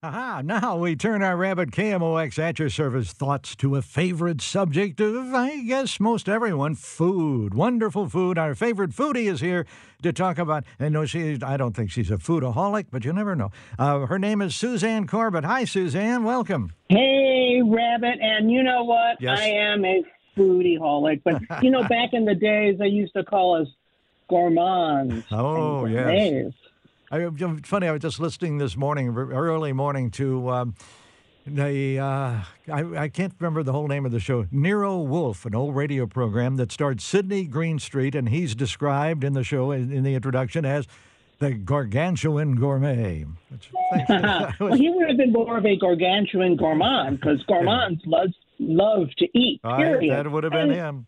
Aha, now we turn our Rabbitt KMOX at your service thoughts to a favorite subject of, I guess, most everyone food. Wonderful food. Our favorite foodie is here to talk about, and no, she, I don't think she's a foodaholic, but you never know. Uh, her name is Suzanne Corbett. Hi, Suzanne. Welcome. Hey, Rabbitt. And you know what? Yes. I am a foodie holic. But, you know, back in the days, they used to call us gourmands. Oh, yes. I, funny. I was just listening this morning, early morning, to um, the uh, I, I can't remember the whole name of the show. Nero Wolfe, an old radio program that starred Sidney Greenstreet, and he's described in the show in, in the introduction as the gargantuan gourmet. Which well, he would have been more of a gargantuan gourmand because gourmands love, love to eat, I- period. that would have been And him.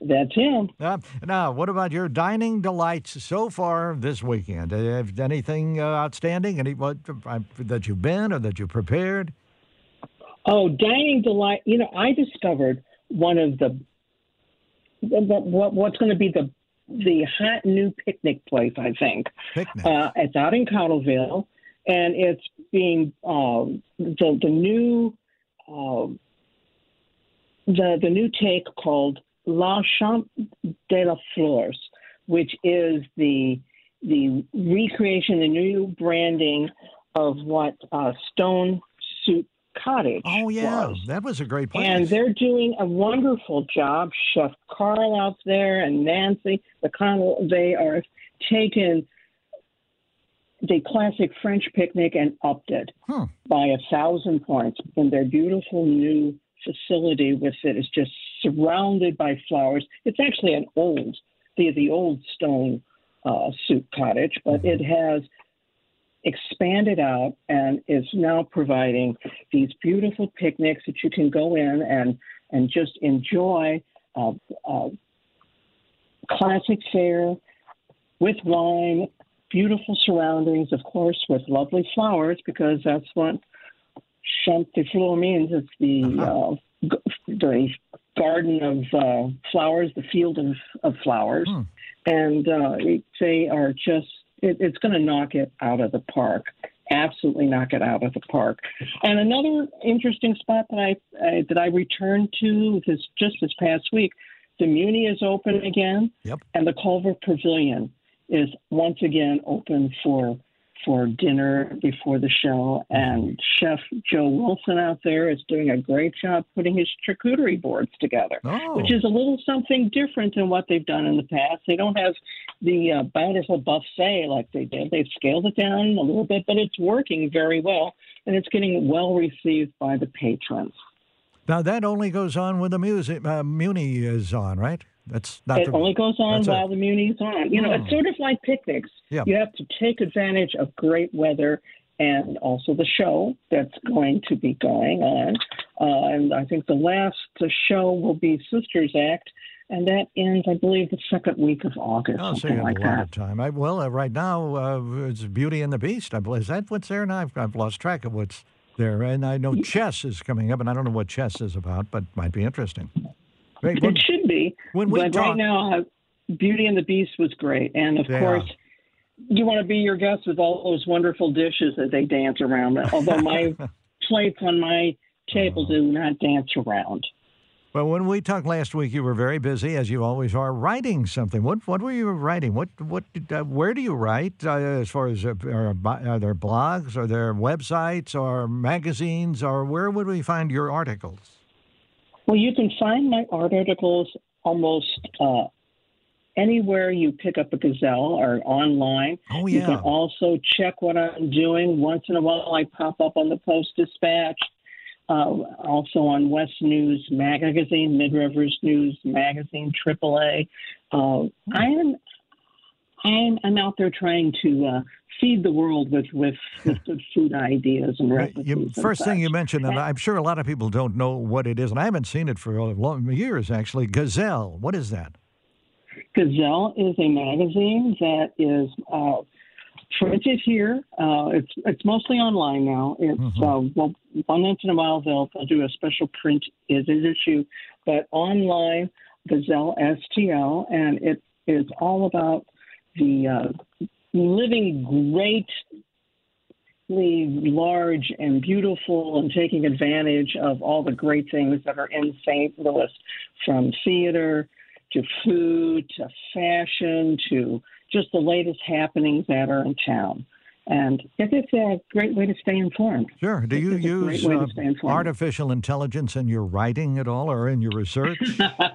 That's him. Uh, now, what about your dining delights so far this weekend? Uh, Have anything uh, outstanding? Any what uh, that you've been or that you prepared? Oh, dining delight! You know, I discovered one of the what, what what's going to be the the hot new picnic place. I think Picnic. uh, it's out in Cottleville, and it's being um, the the new um the the new take called La Chambre de la Fleurs, which is the the recreation, the new branding of what uh, Stone Soup Cottage. oh yeah, was. that was a great place. And they're doing a wonderful job. Chef Carl out there and Nancy, McConnell, they are taking the classic French picnic and upped it Hmm. by a thousand points. in their beautiful new facility with it is just surrounded by flowers. It's actually an old, the the old stone uh, soup cottage, but it has expanded out and is now providing these beautiful picnics that you can go in and and just enjoy uh, uh, classic fare with wine, beautiful surroundings, of course, with lovely flowers because that's what Champ de. It's the uh, g- the garden of uh, flowers, the field of, of flowers, Hmm. and uh, it, they are just. It, it's going to knock it out of the park. Absolutely knock it out of the park. And another interesting spot that I, I that I returned to this just this past week, the Muny is open again, Yep. and the Culver Pavilion is once again open for for dinner before the show. And Chef Joe Wilson out there is doing a great job putting his charcuterie boards together, Oh. which is a little something different than what they've done in the past. They don't have the uh, bountiful buffet like they did. They've scaled it down a little bit, but it's working very well, and it's getting well received by the patrons. Now that only goes on when the music uh, Muny is on, right? That's not. It the, only goes on while the Muny's on. You know, it's sort of like picnics. Yeah. You have to take advantage of great weather and also the show that's going to be going on. Uh, and I think the last uh, show will be Sisters Act, and that ends, I believe, the second week of August, Oh, so you have like a lot that. of time. I, well, uh, right now uh, it's Beauty and the Beast. I believe is that what's there now? I've, I've lost track of what's there, and I know chess is coming up, and I don't know what chess is about, but might be interesting. When- It should be, when we but talk- right now, uh, Beauty and the Beast was great, and of Yeah. course, you want to be your guest with all those wonderful dishes that they dance around. Although my plates on my table do not dance around. Well, when we talked last week, you were very busy, as you always are, writing something. What what were you writing? What what did, uh, where do you write? Uh, as far as uh, are, are there blogs, are there websites, or magazines, or where would we find your articles? Well, you can find my art articles almost uh, anywhere you pick up a gazelle or online. Oh yeah. You can also check what I'm doing. Once in a while, I pop up on the Post Dispatch, uh, also on West News Magazine, Mid Rivers News Magazine, AAA. Uh, I am. I'm, I'm out there trying to uh, feed the world with, with, with good food ideas and recipes. you, and first thing you mentioned, and I'm sure a lot of people don't know what it is, and I haven't seen it for long, years actually. Gazelle, what is that? Gazelle is a magazine that is uh, printed here. Uh, it's it's mostly online now. It's uh, well, once in a while they'll they'll do a special print is issue, but online Gazelle STL, and it is all about the uh, living greatly large and beautiful and taking advantage of all the great things that are in St. Louis, from theater to food to fashion to just the latest happenings that are in town. And it- it's a great way to stay informed. Sure. Do you It's a great use uh, artificial intelligence in your writing at all, or in your research?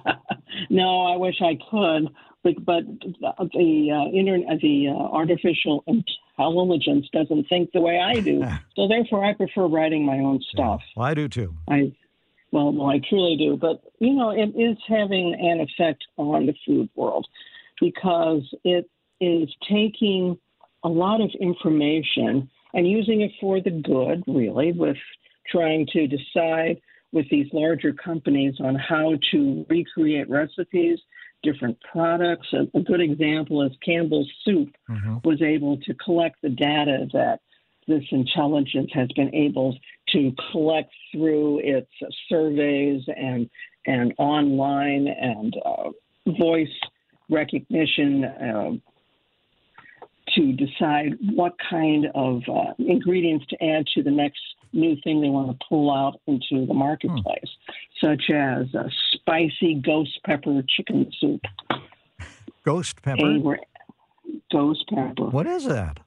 no, I wish I could, but, but the uh, internet, the uh, artificial intelligence doesn't think the way I do. so therefore, I prefer writing my own stuff. Well, I do too. I, well, well, I truly do. But you know, it is having an effect on the food world because it is taking a lot of information and using it for the good, really, with trying to decide with these larger companies on how to recreate recipes, different products. A, a good example is Campbell's Soup was able to collect the data that this intelligence has been able to collect through its surveys and and online and uh, voice recognition uh, to decide what kind of uh, ingredients to add to the next new thing they want to pull out into the marketplace, such as a spicy ghost pepper chicken soup. Ghost pepper. ghost pepper. What is that?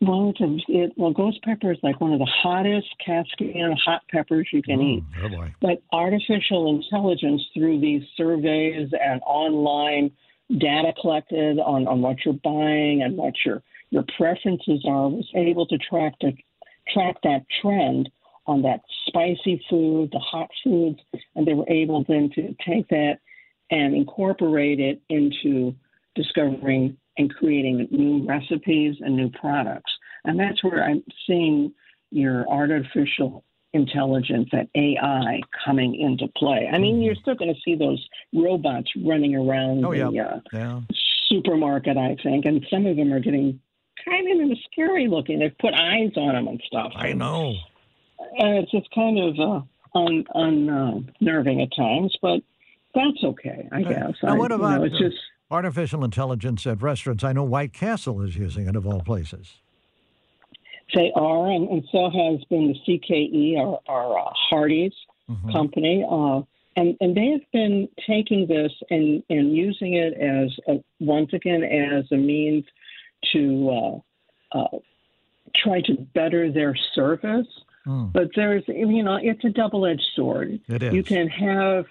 Well, it's a, it, well, ghost pepper is like one of the hottest Cascadian hot peppers you can mm, eat. Oh boy. But artificial intelligence through these surveys and online data collected on, on what you're buying and what your your preferences are was able to track the, track that trend on that spicy food, the hot foods, and they were able then to take that and incorporate it into discovering and creating new recipes and new products. And that's where I'm seeing your artificial intelligence, that AI, coming into play. I mean, you're still going to see those robots running around Oh the yeah. uh, Yeah. supermarket, I think, and some of them are getting kind of scary looking. They've put eyes on them and stuff. I know. And it's just kind of uh, un, unnerving at times, but that's okay, I guess. Now, I, what you know, about it's uh, just artificial intelligence at restaurants? I know White Castle is using it of all places. They are, and, and so has been the CKE, our, our uh, Hardee's Mm-hmm. company. Uh, and, and they have been taking this and, and using it as, a, once again, as a means to uh, uh, try to better their service. Hmm. But there's, you know, it's a double edged sword. It is. You can have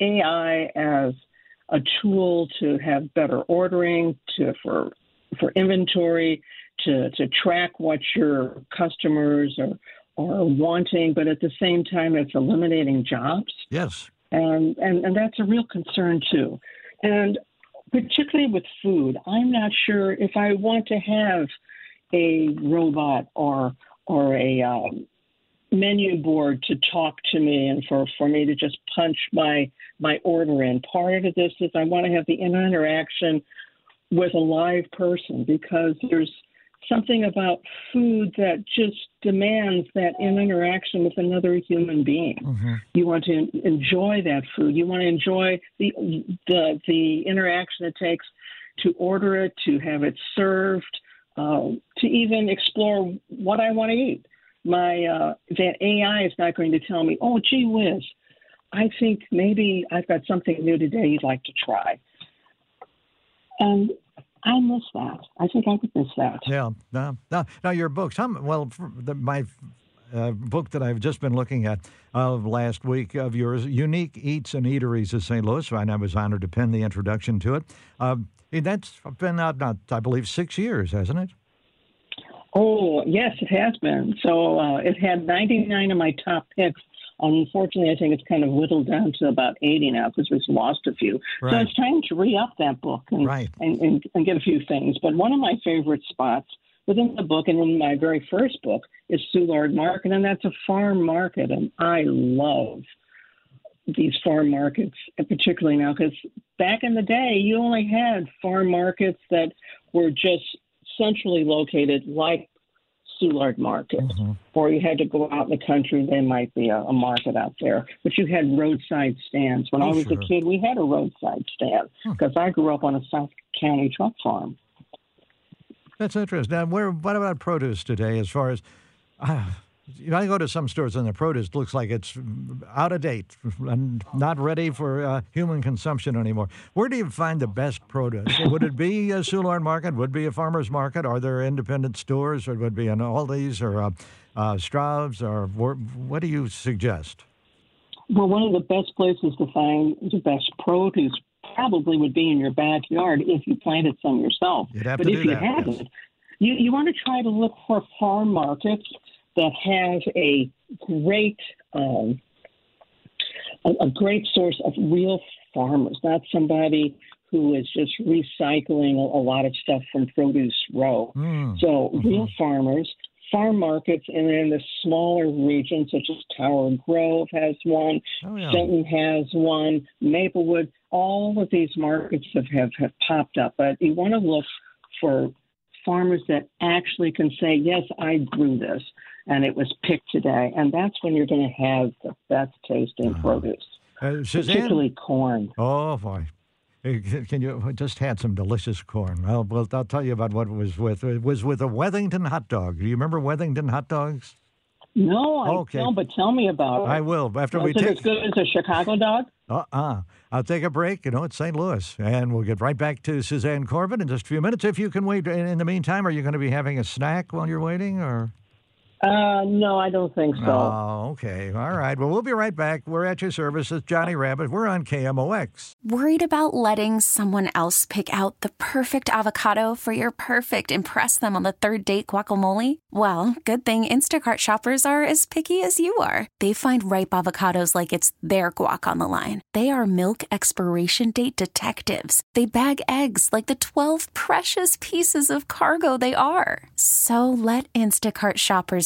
AI as a tool to have better ordering, to for for inventory, to to track what your customers are are wanting, but at the same time, it's eliminating jobs, Yes. and and and that's a real concern too, and particularly with food, I'm not sure if I want to have a robot or or a um, menu board to talk to me and for, for me to just punch my my order in. Part of this is I want to have the interaction with a live person because there's something about food that just demands that in interaction with another human being. You want to enjoy that food. You want to enjoy the the the interaction it takes to order it, to have it served, uh, to even explore what I want to eat. My uh, that AI is not going to tell me, "Oh, gee whiz, I think maybe I've got something new today you'd like to try. And I miss that. I think I would miss that. Yeah. Now, now, now your books. How, well, the, my uh, book that I've just been looking at of last week of yours, Unique Eats and Eateries of St. Louis, and I was honored to pen the introduction to it. Uh, that's been out, not, I believe, six years, hasn't it? Oh, yes, it has been. So uh, it had 99 of my top picks. Unfortunately, I think it's kind of whittled down to about 80 now because we've lost a few. Right. So it's time to re up that book and, Right. and, and, and get a few things. But one of my favorite spots within the book and in my very first book is Soulard Market, and that's a farm market. And I love these farm markets, and particularly now, because back in the day, you only had farm markets that were just centrally located, like Soulard Market, or you had to go out in the country. There might be a, a market out there, but you had roadside stands. When Oh, I was sure. a kid, we had a roadside stand because I grew up on a South County truck farm. That's interesting. Now, where, what about produce today as far as. Uh, you know, I go to some stores and the produce looks like it's out of date and not ready for uh, human consumption anymore. Where do you find the best produce? would it be a Soulard market? Would it be a farmer's market? Are there independent stores? Or would it be an Aldi's or uh, uh, Straub's? Or what do you suggest? Well, one of the best places to find the best produce probably would be in your backyard if you planted some yourself. But if do you haven't, yes. you, you want to try to look for farm markets that have a great um, a, a great source of real farmers, not somebody who is just recycling a, lot of stuff from Produce Row. Mm. So real farmers, farm markets, and then the smaller regions such as Tower Grove has one, Oh, yeah. Has one, Maplewood. All of these markets have, have, have popped up, but you want to look for farmers that actually can say, yes, I grew this and it was picked today. And that's when you're going to have the best tasting produce, Uh, Suzanne? particularly corn. Oh boy. Can you I just had some delicious corn? Well, well, I'll tell you about what it was with. It was with a Wethington hot dog. Do you remember Wethington hot dogs? No, I Okay. don't, but tell me about it. I will after we Is it as good as a Chicago dog? Uh-uh. I'll take a break. You know, it's St. Louis, and we'll get right back to Suzanne Corbett in just a few minutes. If you can wait. In in the meantime, are you going to be having a snack while you're waiting, or? Uh, no, I don't think so. Oh, okay. All right. Well, we'll be right back. We're at your service. It's Johnny Rabbitt. We're on KMOX. Worried about letting someone else pick out the perfect avocado for your perfect impress them on the third date guacamole? Well, good thing Instacart shoppers are as picky as you are. They find ripe avocados like it's their guac on the line. They are milk expiration date detectives. They bag eggs like the 12 precious pieces of cargo they are. So let Instacart shoppers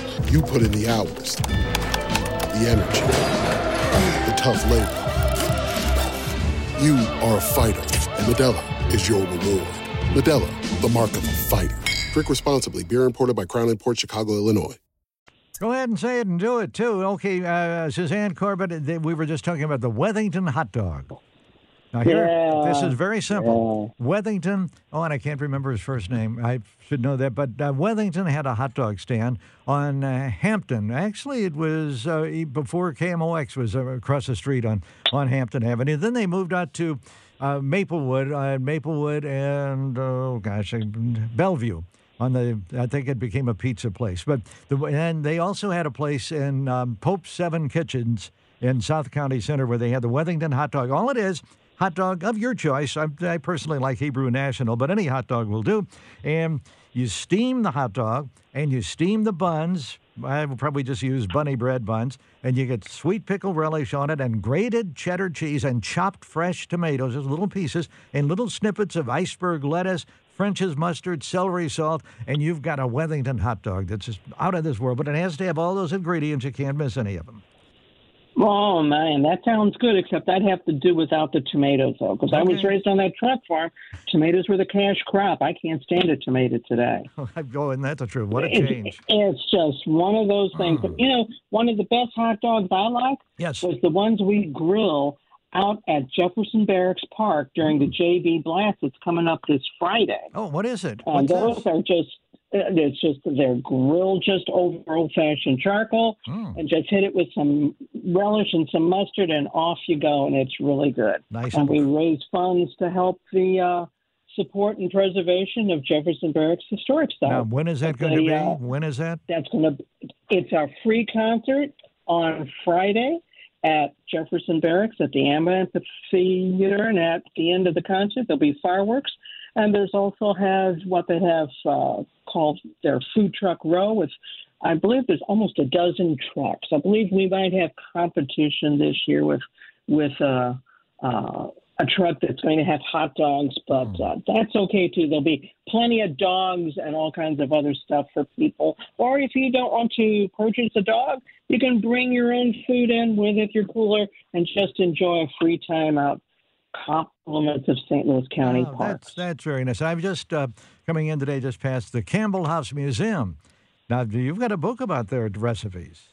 You put in the hours, the energy, the tough labor. You are a fighter, and Modelo is your reward. Modelo, the mark of a fighter. Drink responsibly. Beer imported by Crown Imports Chicago, Illinois. Go ahead and say it and do it too. Okay, uh, Suzanne Corbett, we were just talking about the Wethington hot dog. Now here, Yeah, this is very simple. Wethington. Oh, and I can't remember his first name. I should know that. But uh, Wethington had a hot dog stand on uh, Hampton. Actually, it was uh, before KMOX was uh, across the street on on Hampton Avenue. Then they moved out to uh, Maplewood, uh, Maplewood, and oh gosh, Bellevue. On the, I think it became a pizza place. But the, and they also had a place in um, Pope Seven Kitchens in South County Center where they had the Wethington hot dog. All it is, hot dog of your choice. I, I personally like Hebrew National, but any hot dog will do. And you steam the hot dog and you steam the buns. I will probably just use bunny bread buns, and you get sweet pickle relish on it, and grated cheddar cheese, and chopped fresh tomatoes as little pieces, and little snippets of iceberg lettuce, French's mustard, celery salt, and you've got a Wethington hot dog that's just out of this world. But it has to have all those ingredients. You can't miss any of them. Oh man, that sounds good. Except I'd have to do without the tomatoes though, because I was raised on that truck farm. Tomatoes were the cash crop. I can't stand a tomato today. oh, and that's the truth. What a It's- change. It's just one of those things. But, you know, one of the best hot dogs I like Yes. was the ones we grill out at Jefferson Barracks Park during the mm. JB Blast that's coming up this Friday. Oh, what is it? And What's those this? are just, it's just, they're grilled just over old fashioned charcoal Mm. and just hit it with some relish and some mustard and off you go. And it's really good. Nice And we raise funds to help the uh, support and preservation of Jefferson Barracks Historic Site. Now, when is that going to be? uh, when is that? that's going to it's our free concert on Friday at Jefferson Barracks at the Amphitheater, and at the end of the concert there'll be fireworks. And there's also has what they have uh, called their food truck row with. I believe there's almost a dozen trucks. I believe we might have competition this year with with uh, uh, a truck that's going to have hot dogs, but uh, that's okay too. There'll be plenty of dogs and all kinds of other stuff for people. Or if you don't want to purchase a dog, you can bring your own food in with it, your cooler, and just enjoy a free time out. Compliments of St. Louis County Oh, Parks. that's that's very nice. I'm just uh, coming in today, just past the Campbell House Museum. Now, you've got a book about their recipes.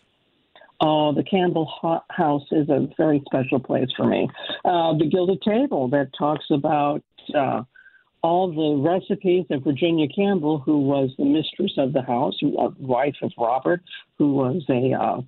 Oh, the Campbell House is a very special place for me. Uh, the Gilded Table that talks about uh, all the recipes of Virginia Campbell, who was the mistress of the house, wife of Robert, who was a uh,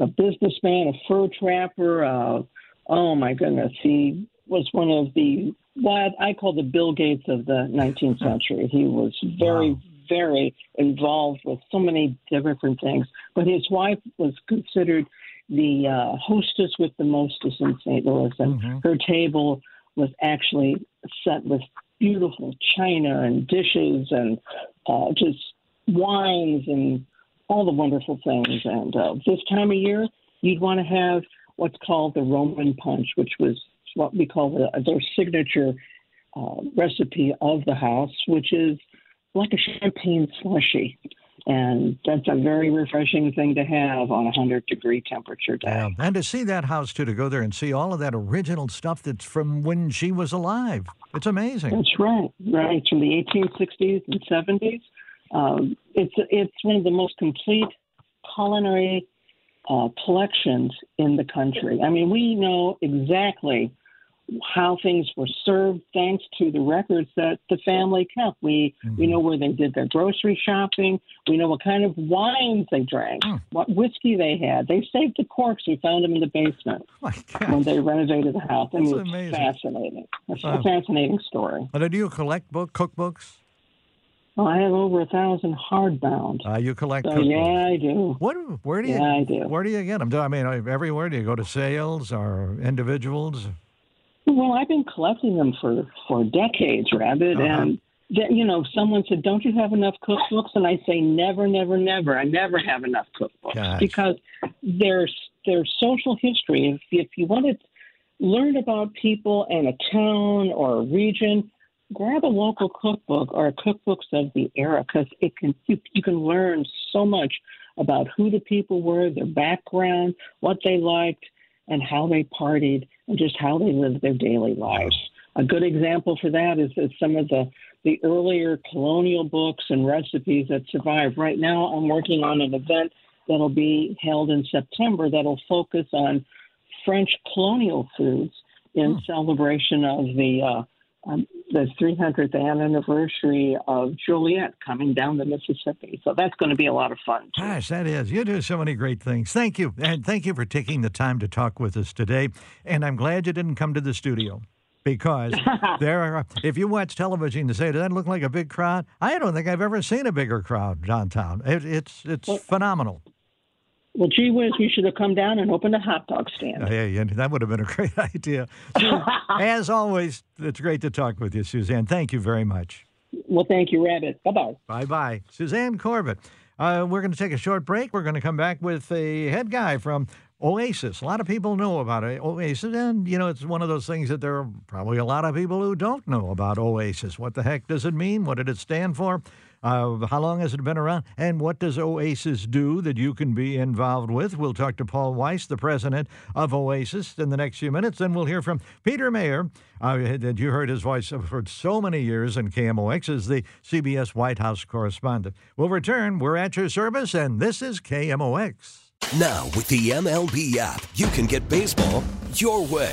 a businessman, a fur trapper. Uh, oh my goodness, he was one of the what I call the Bill Gates of the 19th century. He was very, very involved with so many different things. But his wife was considered the uh, hostess with the mostess in St. Louis, and her table was actually set with beautiful china and dishes and uh, just wines and all the wonderful things. And uh, this time of year, you'd want to have what's called the Roman punch, which was what we call the, their signature uh, recipe of the house, which is like a champagne slushy. And that's a very refreshing thing to have on a 100 degree temperature day. Yeah. And to see that house, too, to go there and see all of that original stuff that's from when she was alive. It's amazing. That's right. Right. From the 1860s and 70s. Um, it's it's one of the most complete culinary uh, collections in the country. I mean, we know exactly how things were served thanks to the records that the family kept. We we know where they did their grocery shopping. We know what kind of wines they drank, what whiskey they had. They saved the corks. We found them in the basement My when they renovated the house. I mean, it's amazing. fascinating. It's Wow. a fascinating story. But do you collect book cookbooks? Well, I have over a thousand hardbound. Uh, you collect So cookbooks. yeah, I do. What? Where do you? Yeah, I do. Where do you get them? I mean, everywhere. Do you go to sales or individuals? Well, I've been collecting them for for decades, Rabbitt, Uh-huh. and then, you know, someone said, "Don't you have enough cookbooks?" And I say, "Never, never, never. I never have enough cookbooks Gosh. because there's there's social history. If if you want to learn about people and a town or a region, grab a local cookbook or cookbooks of the era because it can you, you can learn so much about who the people were, their background, what they liked, and how they partied, and just how they lived their daily lives. A good example for that is, is some of the the earlier colonial books and recipes that survive. Right now, I'm working on an event that'll be held in September that'll focus on French colonial foods in celebration of the uh, um, the 300th anniversary of Joliet coming down the Mississippi. So that's going to be a lot of fun. Too. Gosh, that is. You do so many great things. Thank you. And thank you for taking the time to talk with us today. And I'm glad you didn't come to the studio because there are, if you watch television to say, does that look like a big crowd? I don't think I've ever seen a bigger crowd downtown. It, it's, it's phenomenal. Well, gee whiz, we should have come down and opened a hot dog stand. Yeah, yeah, that would have been a great idea. As always, it's great to talk with you, Suzanne. Thank you very much. Well, thank you, Rabbitt. Bye bye. Bye bye. Suzanne Corbett. Uh, we're going to take a short break. We're going to come back with a head guy from Oasis. A lot of people know about Oasis, and you know, it's one of those things that there are probably a lot of people who don't know about Oasis. What the heck does it mean? What did it stand for? Uh, how long has it been around? And what does Oasis do that you can be involved with? We'll talk to Paul Weiss, the president of Oasis, in the next few minutes. Then we'll hear from Peter Maer, uh, you heard his voice for so many years in KMOX as the CBS White House correspondent. We'll return. We're at your service, and this is KMOX. Now, with the MLB app, you can get baseball your way.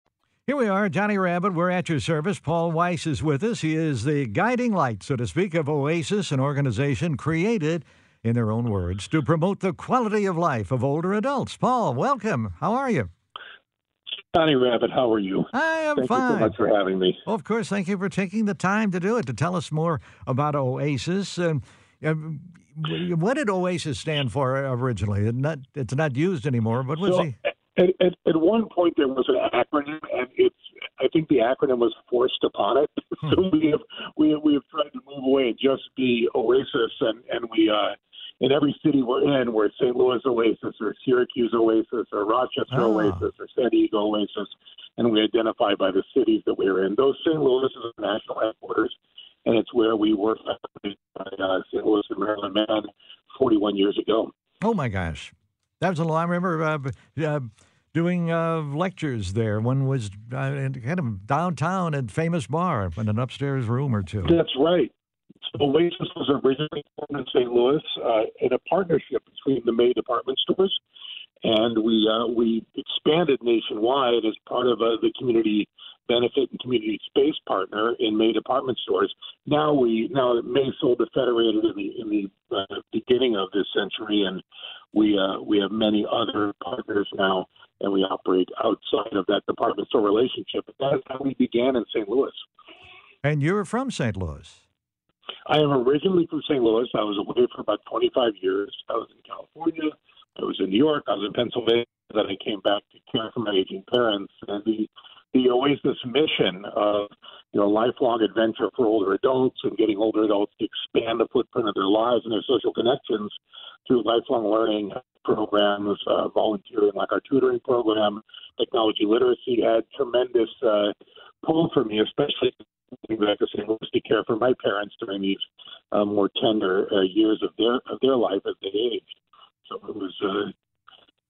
Here we are, Johnny Rabbitt. We're at your service. Paul Weiss is with us. He is the guiding light, so to speak, of Oasis, an organization created, in their own words, to promote the quality of life of older adults. Paul, welcome. How are you? Johnny Rabbitt, how are you? I am Thank fine. Thank you so much for having me. Well, of course, thank you for taking the time to do it, to tell us more about Oasis. Um, what did Oasis stand for originally? It's not, it's not used anymore, but was so, he? At, at, at, one point, there was an acronym, and it's I think the acronym was forced upon it. so we have we have, we have tried to move away and just be Oasis, and and we uh, in every city we're in, we're St. Louis Oasis or Syracuse Oasis or Rochester Ah. Oasis or San Diego Oasis, and we identify by the cities that we're in. Those St. Louis is the national headquarters, and it's where we were founded by uh, St. Louis and Maryland man 41 years ago. Oh my gosh, that was a long. I remember uh, uh, doing uh, lectures there. One was uh, in kind of downtown at Famous-Barr in an upstairs room or two. That's right. So Oasis was originally formed in St. Louis uh, in a partnership between the May department stores, and we uh, we expanded nationwide as part of uh, the community benefit and community space partner in May department stores. Now we now May sold to Federated in the in the uh, beginning of this century, and we we have many other partners now, and we operate outside of that department store relationship. But that's how we began in St. Louis. And you're from St. Louis. I am originally from St. Louis. I was away for about 25 years. I was in California. I was in New York. I was in Pennsylvania. Then I came back to care for my aging parents. And the the Oasis mission of you know lifelong adventure for older adults and getting older adults to expand the footprint of their lives and their social connections through lifelong learning programs, uh, volunteering like our tutoring program, technology literacy had tremendous uh, pull for me, especially. Louis to care for my parents during these uh, more tender uh, years of their of their life as they aged. So it was uh,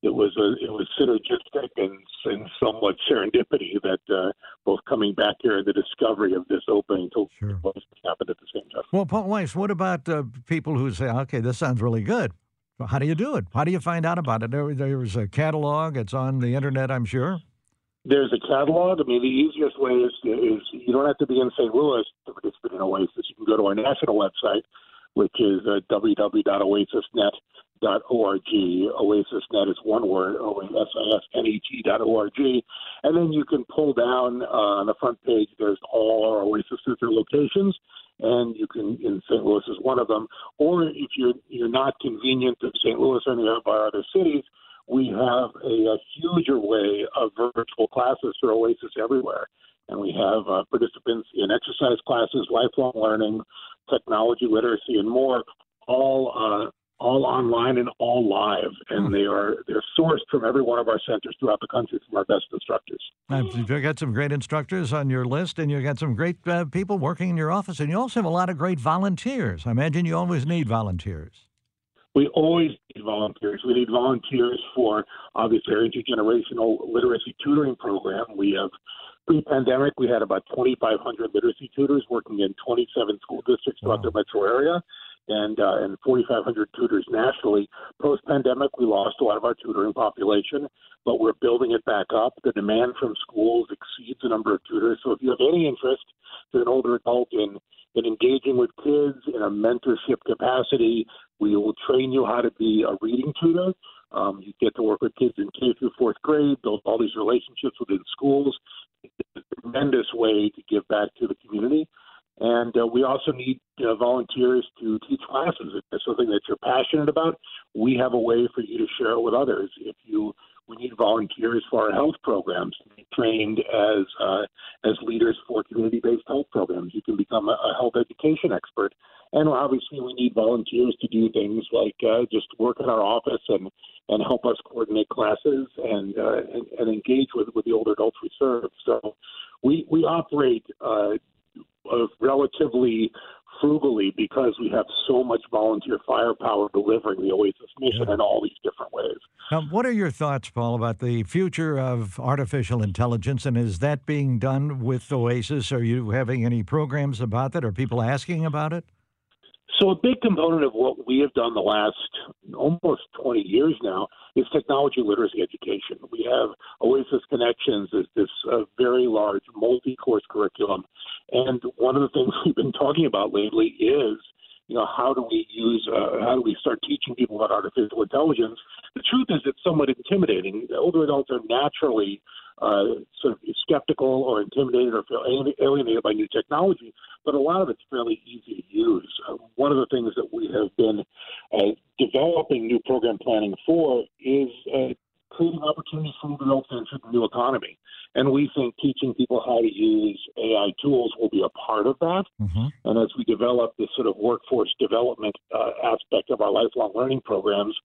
it was a, it was synergistic and, and somewhat serendipity that uh, both coming back here and the discovery of this opening to Sure. happened at the same time. Well, Paul Weiss, what about uh, people who say, "Okay, this sounds really good"? How do you do it? How do you find out about it? There, there's a catalog. It's on the internet, I'm sure. There's a catalog. I mean, the easiest way is, is you don't have to be in St. Louis to participate in Oasis. You can go to our national website, which is uh, www.oasisnet.org. OasisNet is one word, O-A-S-I-S-N-E-T dot O-R-G. And then you can pull down uh, on the front page, there's all our Oasis Center locations. And you can, in St. Louis is one of them. Or if you're you're not convenient to St. Louis or any of our other cities, we have a, a huge array of virtual classes for Oasis everywhere. And we have uh, participants in exercise classes, lifelong learning, technology literacy, and more, all uh, all online and all live. And they are they're sourced from every one of our centers throughout the country from our best instructors. You've got some great instructors on your list, and you've got some great uh, people working in your office, and you also have a lot of great volunteers. I imagine you always need volunteers. We always need volunteers. We need volunteers for obviously our intergenerational literacy tutoring program. We have pre-pandemic we had about 2,500 literacy tutors working in 27 school districts throughout the metro area, and uh, and 4,500 tutors nationally. Post pandemic, we lost a lot of our tutoring population, but we're building it back up. The demand from schools exceeds the number of tutors. So if you have any interest as an older adult in in engaging with kids in a mentorship capacity, we will train you how to be a reading tutor. Um, you get to work with kids in K through fourth grade, build all these relationships within schools. It's a tremendous way to give back to the community. And uh, we also need uh, volunteers to teach classes. If there's something that you're passionate about, we have a way for you to share it with others. If you, we need volunteers for our health programs trained as uh, as leaders for community-based health programs. You can become a, a health education expert, and obviously we need volunteers to do things like uh, just work in our office and and help us coordinate classes and uh, and, and engage with with the older adults we serve. So we we operate uh, uh, relatively frugally because we have so much volunteer firepower delivering the Oasis mission yeah. in all these different ways. Now, what are your thoughts, Paul, about the future of artificial intelligence, and is that being done with Oasis? Are you having any programs about that? Are people asking about it? So, a big component of what we have done the last almost 20 years now is technology literacy education. We have Oasis Connections is this uh, very large multi-course curriculum, and one of the things we've been talking about lately is you know, how do we use, uh, how do we start teaching people about artificial intelligence? The truth is, it's somewhat intimidating. Older adults are naturally uh, sort of skeptical or intimidated or feel alienated by new technology, but a lot of it's fairly easy to use. Uh, one of the things that we have been uh, developing new program planning for is uh, creating opportunities for adults to enter the new economy. And we think teaching people how to use AI tools will be a part of that. Mm-hmm. And as we develop this sort of workforce development uh, aspect of our lifelong learning programs,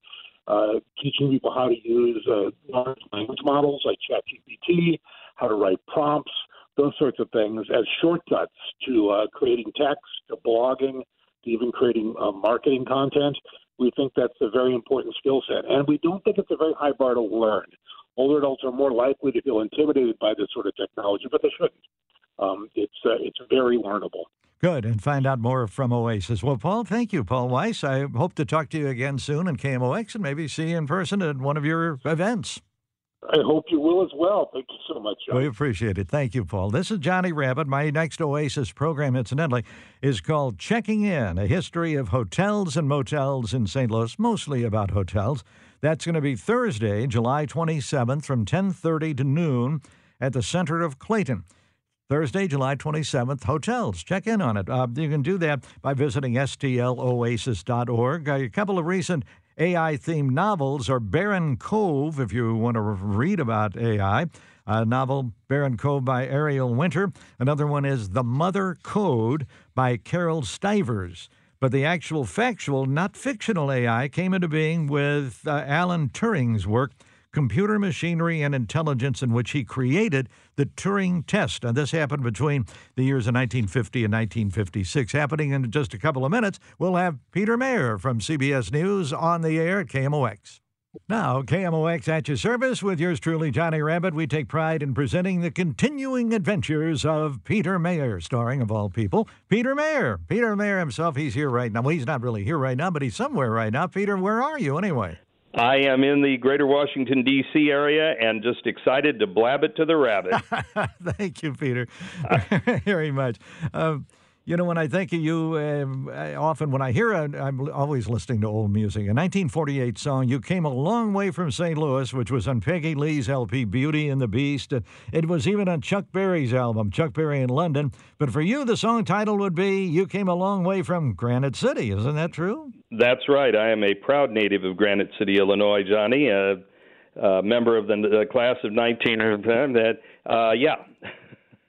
uh, teaching people how to use uh, large language models like ChatGPT, how to write prompts, those sorts of things as shortcuts to uh, creating text, to blogging, to even creating uh, marketing content. We think that's a very important skill set. And we don't think it's a very high bar to learn. Older adults are more likely to feel intimidated by this sort of technology, but they shouldn't. Um, it's, uh, it's very learnable. Good, and find out more from Oasis. Well, Paul, thank you, Paul Weiss. I hope to talk to you again soon in KMOX and maybe see you in person at one of your events. I hope you will as well. Thank you so much. John. We appreciate it. Thank you, Paul. This is Johnny Rabbitt. My next Oasis program, incidentally, is called Checking In, a history of hotels and motels in St. Louis, mostly about hotels. That's going to be Thursday, July 27th from 10:30 to noon at the center of Clayton. Thursday, July 27th, hotels. Check in on it. Uh, you can do that by visiting stloasis.org. A couple of recent AI themed novels are Barren Cove, if you want to read about AI. A novel, Barren Cove by Ariel Winter. Another one is The Mother Code by Carol Stivers. But the actual factual, not fictional AI came into being with uh, Alan Turing's work computer machinery and intelligence in which he created the Turing test. And this happened between the years of 1950 and 1956. Happening in just a couple of minutes, we'll have Peter Maer from CBS News on the air at KMOX. Now, KMOX at your service with yours truly, Johnny Rabbitt. We take pride in presenting the continuing adventures of Peter Maer, starring, of all people, Peter Maer. Peter Maer himself, he's here right now. Well, he's not really here right now, but he's somewhere right now. Peter, where are you anyway? I am in the greater Washington, D.C. area and just excited to blab it to the rabbit. Thank you, Peter, very much. Um, you know, when I think of you, uh, often when I hear I'm always listening to old music. A 1948 song, You Came a Long Way from St. Louis, which was on Peggy Lee's LP, Beauty and the Beat. It was even on Chuck Berry's album, Chuck Berry in London. But for you, the song title would be You Came a Long Way from Granite City. Isn't that true? That's right. I am a proud native of Granite City, Illinois, Johnny, a, a member of the, the class of 19. That, uh, yeah.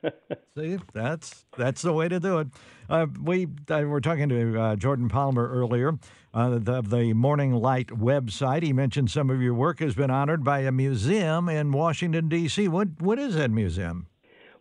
See, that's that's the way to do it. Uh, we were talking to uh, Jordan Palmer earlier uh, the, the Morning Light website. He mentioned some of your work has been honored by a museum in Washington D.C. What what is that museum?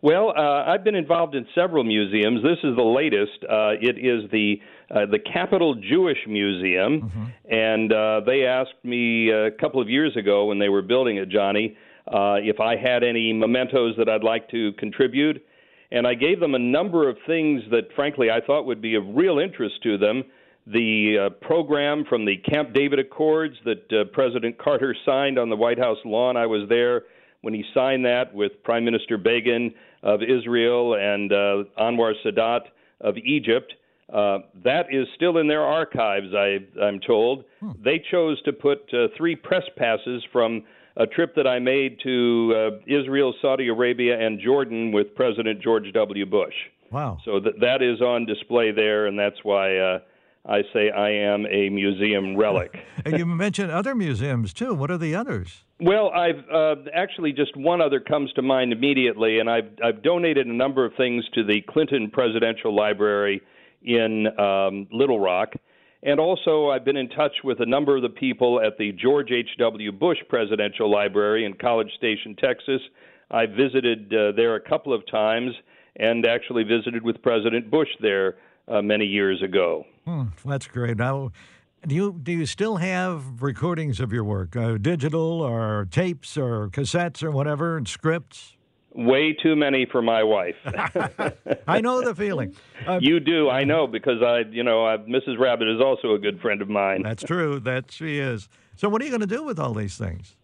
Well, uh, I've been involved in several museums. This is the latest. Uh, it is the uh, the Capital Jewish Museum, mm-hmm. and uh, they asked me a couple of years ago when they were building it, Johnny, uh, if I had any mementos that I'd like to contribute. And I gave them a number of things that, frankly, I thought would be of real interest to them the uh, program from the Camp David Accords that uh, President Carter signed on the White House lawn. I was there when he signed that with Prime Minister Begin of Israel and uh, Anwar Sadat of Egypt. Uh, that is still in their archives, I, I'm told. Hmm. They chose to put uh, three press passes from a trip that I made to uh, Israel, Saudi Arabia, and Jordan with President George W. Bush. Wow. So that that is on display there, and that's why uh, I say I am a museum relic. and you mentioned other museums too. What are the others? Well, I've uh, actually just one other comes to mind immediately, and I've I've donated a number of things to the Clinton Presidential Library in um, Little Rock. And also, I've been in touch with a number of the people at the George H.W. Bush Presidential Library in College Station, Texas. I visited uh, there a couple of times and actually visited with President Bush there uh, many years ago. Hmm, that's great. Now, do you do you still have recordings of your work, uh, digital or tapes or cassettes or whatever, and scripts? Way too many for my wife. I know the feeling. Uh, you do, I know, because I, you know, I, Mrs. Rabbitt is also a good friend of mine. That's true. That she is. So, what are you going to do with all these things?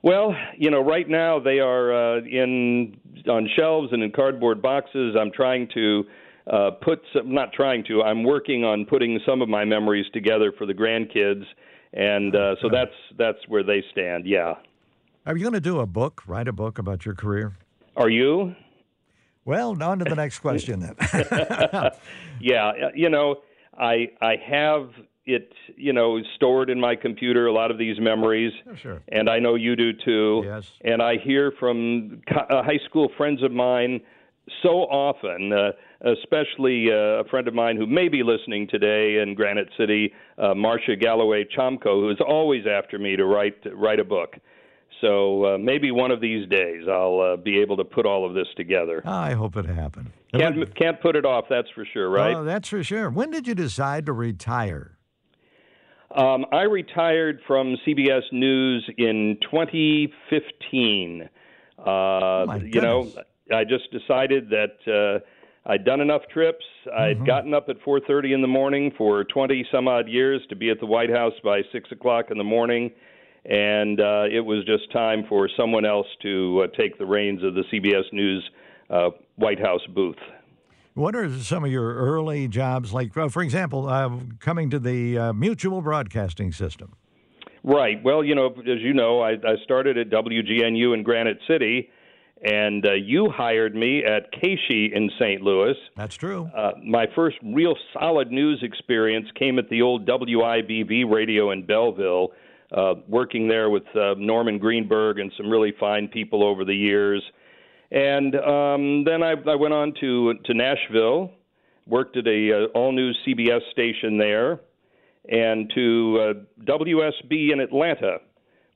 Well, you know, right now they are uh, in on shelves and in cardboard boxes. I'm trying to uh, put some, not trying to. I'm working on putting some of my memories together for the grandkids, and uh, so that's that's where they stand. Yeah. Are you going to do a book? Write a book about your career? Are you? Well, on to the next question then. yeah, uh, you know, I I have it, you know, stored in my computer a lot of these memories, oh, sure. and I know you do too. Yes. And I hear from uh, high school friends of mine so often, uh, especially uh, a friend of mine who may be listening today in Granite City, uh, Marcia Galloway Chomko, who is always after me to write write a book. So uh, maybe one of these days I'll uh, be able to put all of this together. I hope it happens. Can't can't put it off. That's for sure, right? Oh, that's for sure. When did you decide to retire? Um, I retired from CBS News in 2015. Uh, oh you know, I just decided that uh, I'd done enough trips. I'd Mm-hmm. gotten up at 4:30 in the morning for 20 some odd years to be at the White House by six o'clock in the morning, and uh, it was just time for someone else to uh, take the reins of the CBS News uh, White House booth. What are some of your early jobs like? Uh, for example, uh, coming to the uh, Mutual Broadcasting System. Right. Well, you know, as you know, I, I started at WGNU in Granite City, and uh, you hired me at KSHE in St. Louis. That's true. Uh, my first real solid news experience came at the old WIBV radio in Belleville, uh, working there with uh, Norman Greenberg and some really fine people over the years. And um, then I, I went on to to Nashville, worked at a uh, all news CBS station there, and to uh, WSB in Atlanta,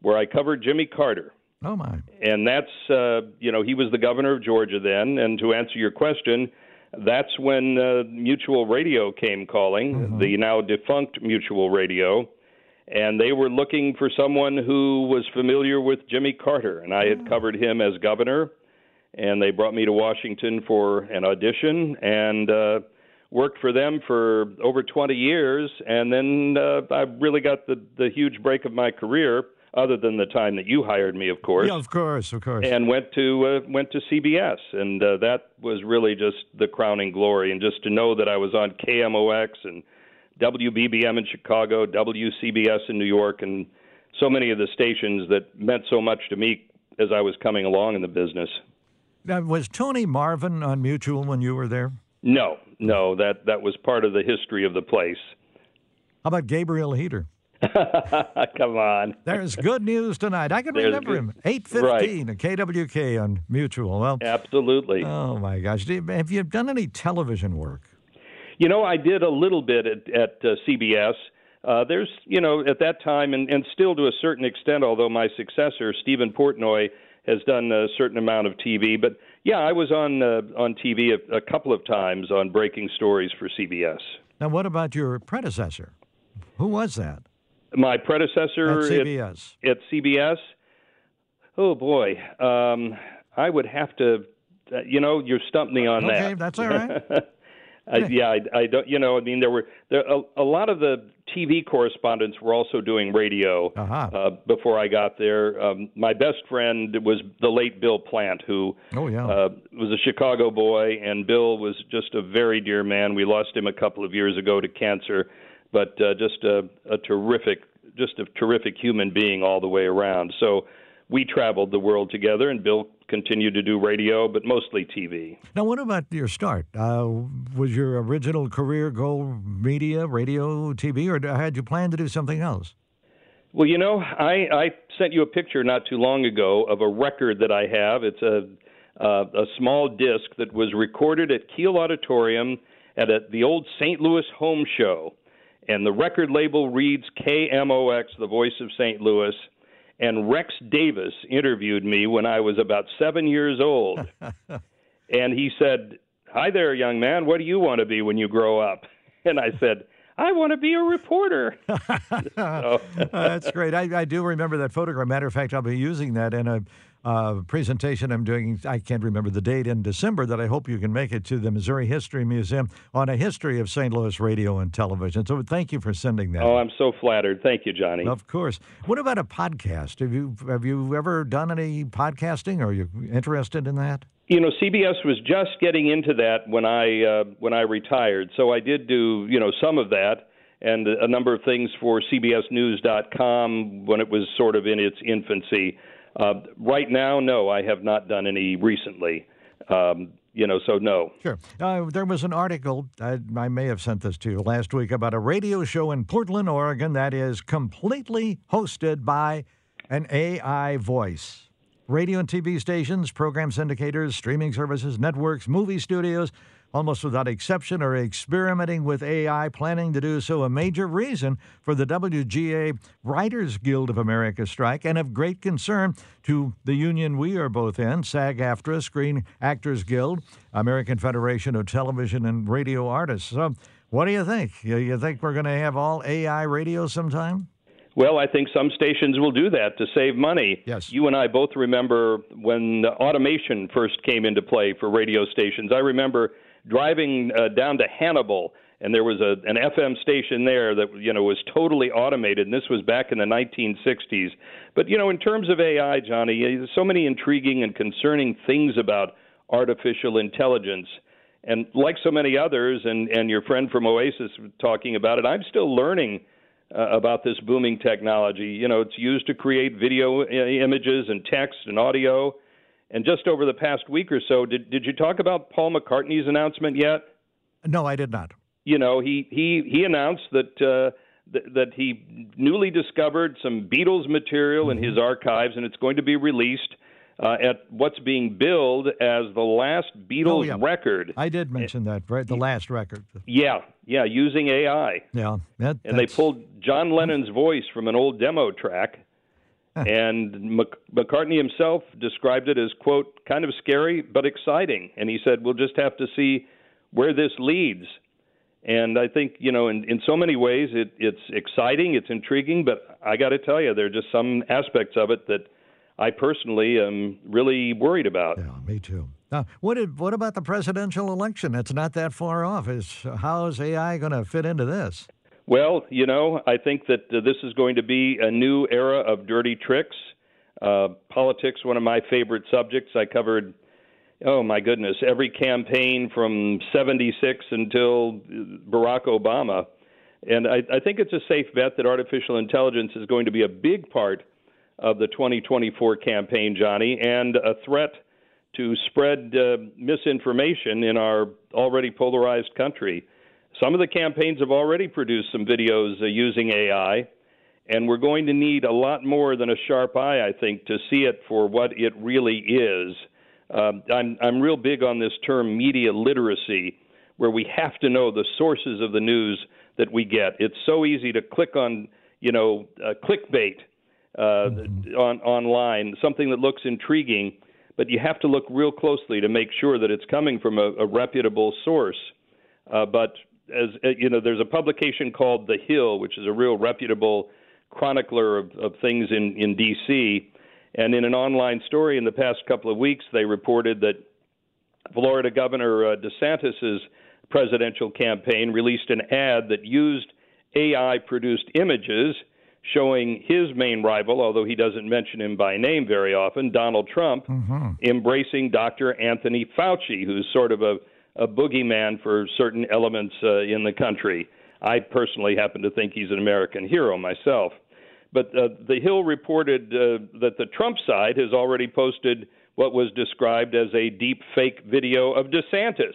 where I covered Jimmy Carter. Oh my! And that's uh, you know he was the governor of Georgia then. And to answer your question, that's when uh, Mutual Radio came calling, Mm-hmm. the now defunct Mutual Radio. And they were looking for someone who was familiar with Jimmy Carter, and I Oh. had covered him as governor and they brought me to Washington for an audition and uh, worked for them for over 20 years. And then uh, I really got the the huge break of my career, other than the time that you hired me, of course. Yeah, of course, of course. And went to uh, went to CBS, and uh, that was really just the crowning glory. And just to know that I was on KMOX and WBBM in Chicago, WCBS in New York, and so many of the stations that meant so much to me as I was coming along in the business. Now, was Tony Marvin on Mutual when you were there? No, no, that that was part of the history of the place. How about Gabriel Heatter? Come on. There's good news tonight. I can There's remember good- him. 815 at KWK on Mutual. Well, Absolutely. oh my gosh. Have you done any television work? You know, I did a little bit at, at uh, CBS. Uh, there's, you know, at that time, and, and still to a certain extent, although my successor, Steven Portnoy, has done a certain amount of TV. But yeah, I was on uh, on TV a, a couple of times on breaking stories for CBS. Now, what about your predecessor? Who was that? My predecessor At CBS. At, at CBS. Oh boy, um, I would have to. Uh, you know, you stumped me on okay, that. that's all right. I, yeah, I, I don't. You know, I mean, there were there a, a lot of the TV correspondents were also doing radio uh-huh. uh, before I got there. Um, my best friend was the late Bill Plante, who oh, yeah. uh, was a Chicago boy, and Bill was just a very dear man. We lost him a couple of years ago to cancer, but uh, just a, a terrific, just a terrific human being all the way around. So we traveled the world together, and Bill continued to do radio, but mostly TV. Now, what about your start? Uh, was your original career goal media, radio, TV, or had you planned to do something else? Well, you know, I, I sent you a picture not too long ago of a record that I have. It's a uh, a small disc that was recorded at Kiel Auditorium at a, the old St. Louis Home Show, and the record label reads KMOX, the voice of St. Louis and Rex Davis interviewed me when I was about seven years old. and he said, Hi there, young man. What do you want to be when you grow up? And I said, I want to be a reporter. so. That's great. I, I, do remember that photograph. Matter of fact, I'll be using that in a uh, presentation I'm doing. I can't remember the date in December that I hope you can make it to the Missouri History Museum on a history of St. Louis radio and television. So thank you for sending that. Oh, I'm so flattered. Thank you, Johnny. Of course. What about a podcast? Have you have you ever done any podcasting? Are you interested in that? You know, CBS was just getting into that when I uh, when I retired, so I did do you know some of that and a number of things for CBSNews.com when it was sort of in its infancy. Uh, right now, no, I have not done any recently. Um, you know, so no. Sure. Uh, there was an article, I, I, may have sent this to you last week, about a radio show in Portland, Oregon that is completely hosted by an AI voice. Radio and TV stations, program syndicators, streaming services, networks, movie studios, almost without exception, are experimenting with AI, planning to do so. A major reason for the WGA Writers Guild of America strike, and of great concern to the union we are both in, SAG AFTRA, Screen Actors Guild, American Federation of Television and Radio Artists. So, what do you think? You think we're going to have all AI radio sometime? Well, I think some stations will do that to save money. Yes. You and I both remember when automation first came into play for radio stations. I remember driving uh, down to Hannibal, and there was a an FM station there that you know was totally automated, and this was back in the 1960s. But you know, in terms of AI, Johnny, there's so many intriguing and concerning things about artificial intelligence. And like so many others, and, and your friend from Oasis talking about it, I'm still learning uh, about this booming technology. You know, it's used to create video uh, images and text and audio. And just over the past week or so, did did you talk about Paul McCartney's announcement yet? No, I did not. You know, he he he announced that uh, th- that he newly discovered some Beatles material mm-hmm. in his archives, and it's going to be released. Uh, at what's being billed as the last Beatles oh, yeah. record. I did mention that, right? The last record. Yeah, yeah, using AI. Yeah, that, and they pulled John Lennon's voice from an old demo track and McCartney himself described it as quote kind of scary but exciting and he said we'll just have to see where this leads and I think you know in in so many ways it it's exciting it's intriguing but I got to tell you there are just some aspects of it that I personally am really worried about yeah me too now, what did, what about the presidential election? It's not that far off. Is how is AI going to fit into this? Well, you know, I think that uh, this is going to be a new era of dirty tricks. Uh, politics, one of my favorite subjects. I covered, oh my goodness, every campaign from 76 until Barack Obama. And I, I think it's a safe bet that artificial intelligence is going to be a big part of the 2024 campaign, Johnny, and a threat to spread uh, misinformation in our already polarized country. Some of the campaigns have already produced some videos uh, using AI, and we're going to need a lot more than a sharp eye, I think, to see it for what it really is. Um, I'm I'm real big on this term media literacy, where we have to know the sources of the news that we get. It's so easy to click on, you know, uh, clickbait uh, mm-hmm. on online, something that looks intriguing, but you have to look real closely to make sure that it's coming from a, a reputable source. Uh, but as uh, you know, there's a publication called The Hill, which is a real reputable chronicler of, of things in in D.C. And in an online story in the past couple of weeks, they reported that Florida Governor uh, DeSantis's presidential campaign released an ad that used AI produced images showing his main rival, although he doesn't mention him by name very often, Donald Trump, Mm-hmm. embracing Dr. Anthony Fauci, who's sort of a, a boogeyman for certain elements uh, in the country. I personally happen to think he's an American hero myself. But uh, The Hill reported uh, that the Trump side has already posted what was described as a deep fake video of DeSantis.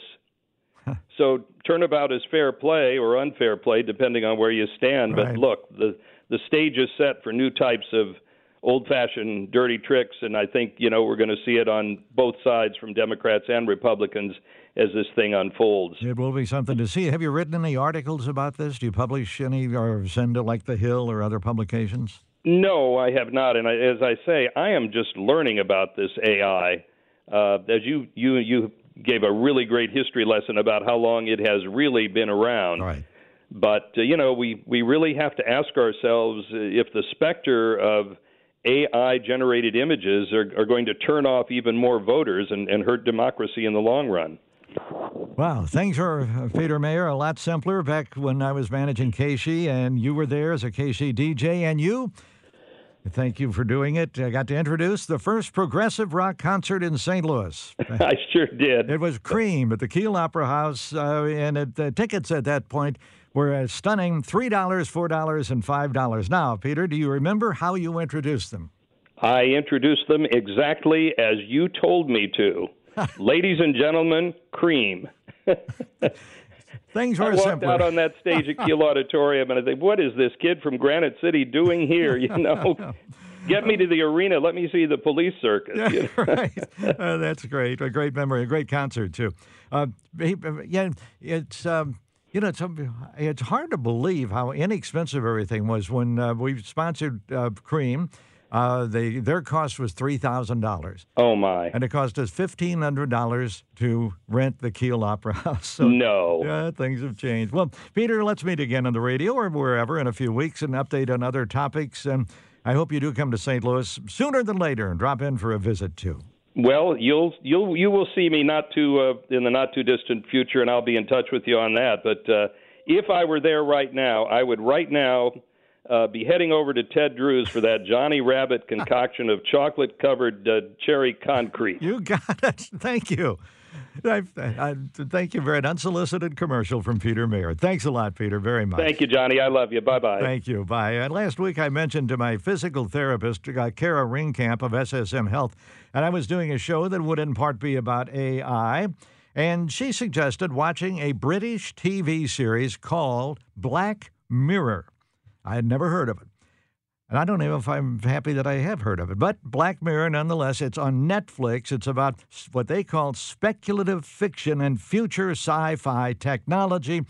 So turnabout is fair play or unfair play, depending on where you stand. Right. But look, the the stage is set for new types of old-fashioned dirty tricks, and I think you know we're going to see it on both sides, from Democrats and Republicans, as this thing unfolds. It will be something to see. Have you written any articles about this? Do you publish any or send to like The Hill or other publications? No, I have not, and I, as I say, I am just learning about this AI. Uh, as you you you gave a really great history lesson about how long it has really been around. Right. But uh, you know, we we really have to ask ourselves uh, if the specter of AI generated images are, are going to turn off even more voters and, and hurt democracy in the long run. Wow, things are, uh, Peter Maer, a lot simpler back when I was managing KSHE and you were there as a KSHE DJ. And you, thank you for doing it. I got to introduce the first progressive rock concert in St. Louis. I sure did. It was Cream at the Kiel Opera House, uh, and it, the tickets at that point were a stunning $3, $4, and $5. Now, Peter, do you remember how you introduced them? I introduced them exactly as you told me to. Ladies and gentlemen, cream. Things were I walked simpler. out on that stage at Kiel Auditorium and I think, what is this kid from Granite City doing here? You know, get me to the arena. Let me see the police circus. you know? right. Uh, that's great. A great memory. A great concert too. Uh, yeah, it's um, you know it's um, it's hard to believe how inexpensive everything was when uh, we sponsored uh, Cream. Uh, they their cost was three thousand dollars, Oh my! and it cost us fifteen hundred dollars to rent the Kiel Opera House. So, No. yeah, things have changed. Well, Peter, let's meet again on the radio or wherever in a few weeks and update on other topics. And I hope you do come to St. Louis sooner than later and drop in for a visit too. Well, you'll you'll you will see me not too uh, in the not too distant future, and I'll be in touch with you on that. But uh, if I were there right now, I would right now uh, be heading over to Ted Drewes for that Johnny Rabbitt concoction of chocolate covered uh, cherry concrete. You got it. Thank you. I, I, thank you very an unsolicited commercial from Peter Maer. Thanks a lot, Peter, very much. Thank you, Johnny. I love you. Bye bye. Thank you. Bye. And last week I mentioned to my physical therapist, uh, Kara Ringkamp of SSM Health, and I was doing a show that would in part be about AI. And she suggested watching a British TV series called Black Mirror. I had never heard of it. And I don't know if I'm happy that I have heard of it. But Black Mirror, nonetheless, it's on Netflix. It's about what they call speculative fiction and future sci fi technology.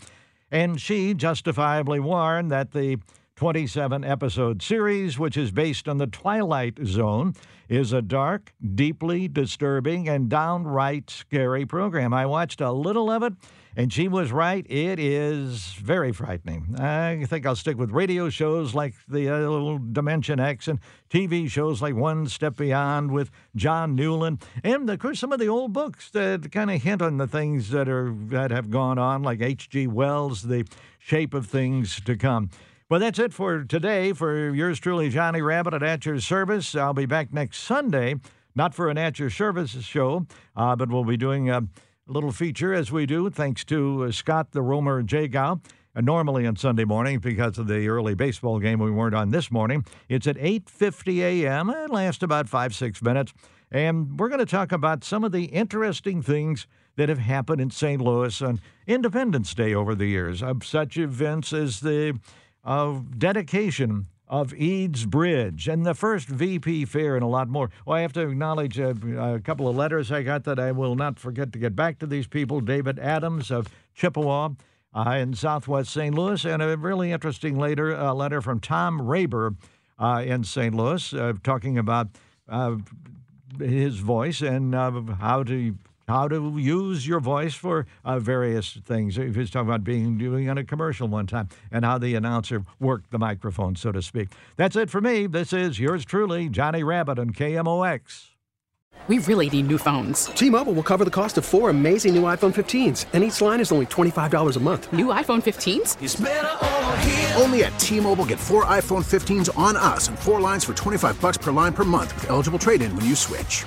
And she justifiably warned that the 27 episode series, which is based on the Twilight Zone, is a dark, deeply disturbing, and downright scary program. I watched a little of it, and she was right. It is very frightening. I think I'll stick with radio shows like the uh, little Dimension X and TV shows like One Step Beyond with John Newland, and of course some of the old books that kind of hint on the things that are that have gone on, like H.G. Wells' The Shape of Things to Come. Well, that's it for today. For yours truly, Johnny Rabbitt at At Your Service. I'll be back next Sunday, not for an At Your Service show, uh, but we'll be doing a little feature as we do, thanks to uh, Scott the Romer Jagow. Uh, normally on Sunday morning, because of the early baseball game we weren't on this morning, it's at 8:50 a.m. It lasts about five six minutes, and we're going to talk about some of the interesting things that have happened in St. Louis on Independence Day over the years. Of such events as the dedication of Eads Bridge and the first VP Fair and a lot more. Well, I have to acknowledge a, a couple of letters I got that I will not forget to get back to these people. David Adams of Chippewa uh, in Southwest St. Louis, and a really interesting later uh, letter from Tom Raber uh, in St. Louis, uh, talking about uh, his voice and uh, how to how to use your voice for uh, various things. He was talking about being doing on a commercial one time and how the announcer worked the microphone, so to speak. That's it for me. This is yours truly, Johnny Rabbitt on KMOX. We really need new phones. T-Mobile will cover the cost of four amazing new iPhone 15s, and each line is only $25 a month. New iPhone 15s? Only at T-Mobile get four iPhone 15s on us and four lines for 25 bucks per line per month with eligible trade-in when you switch.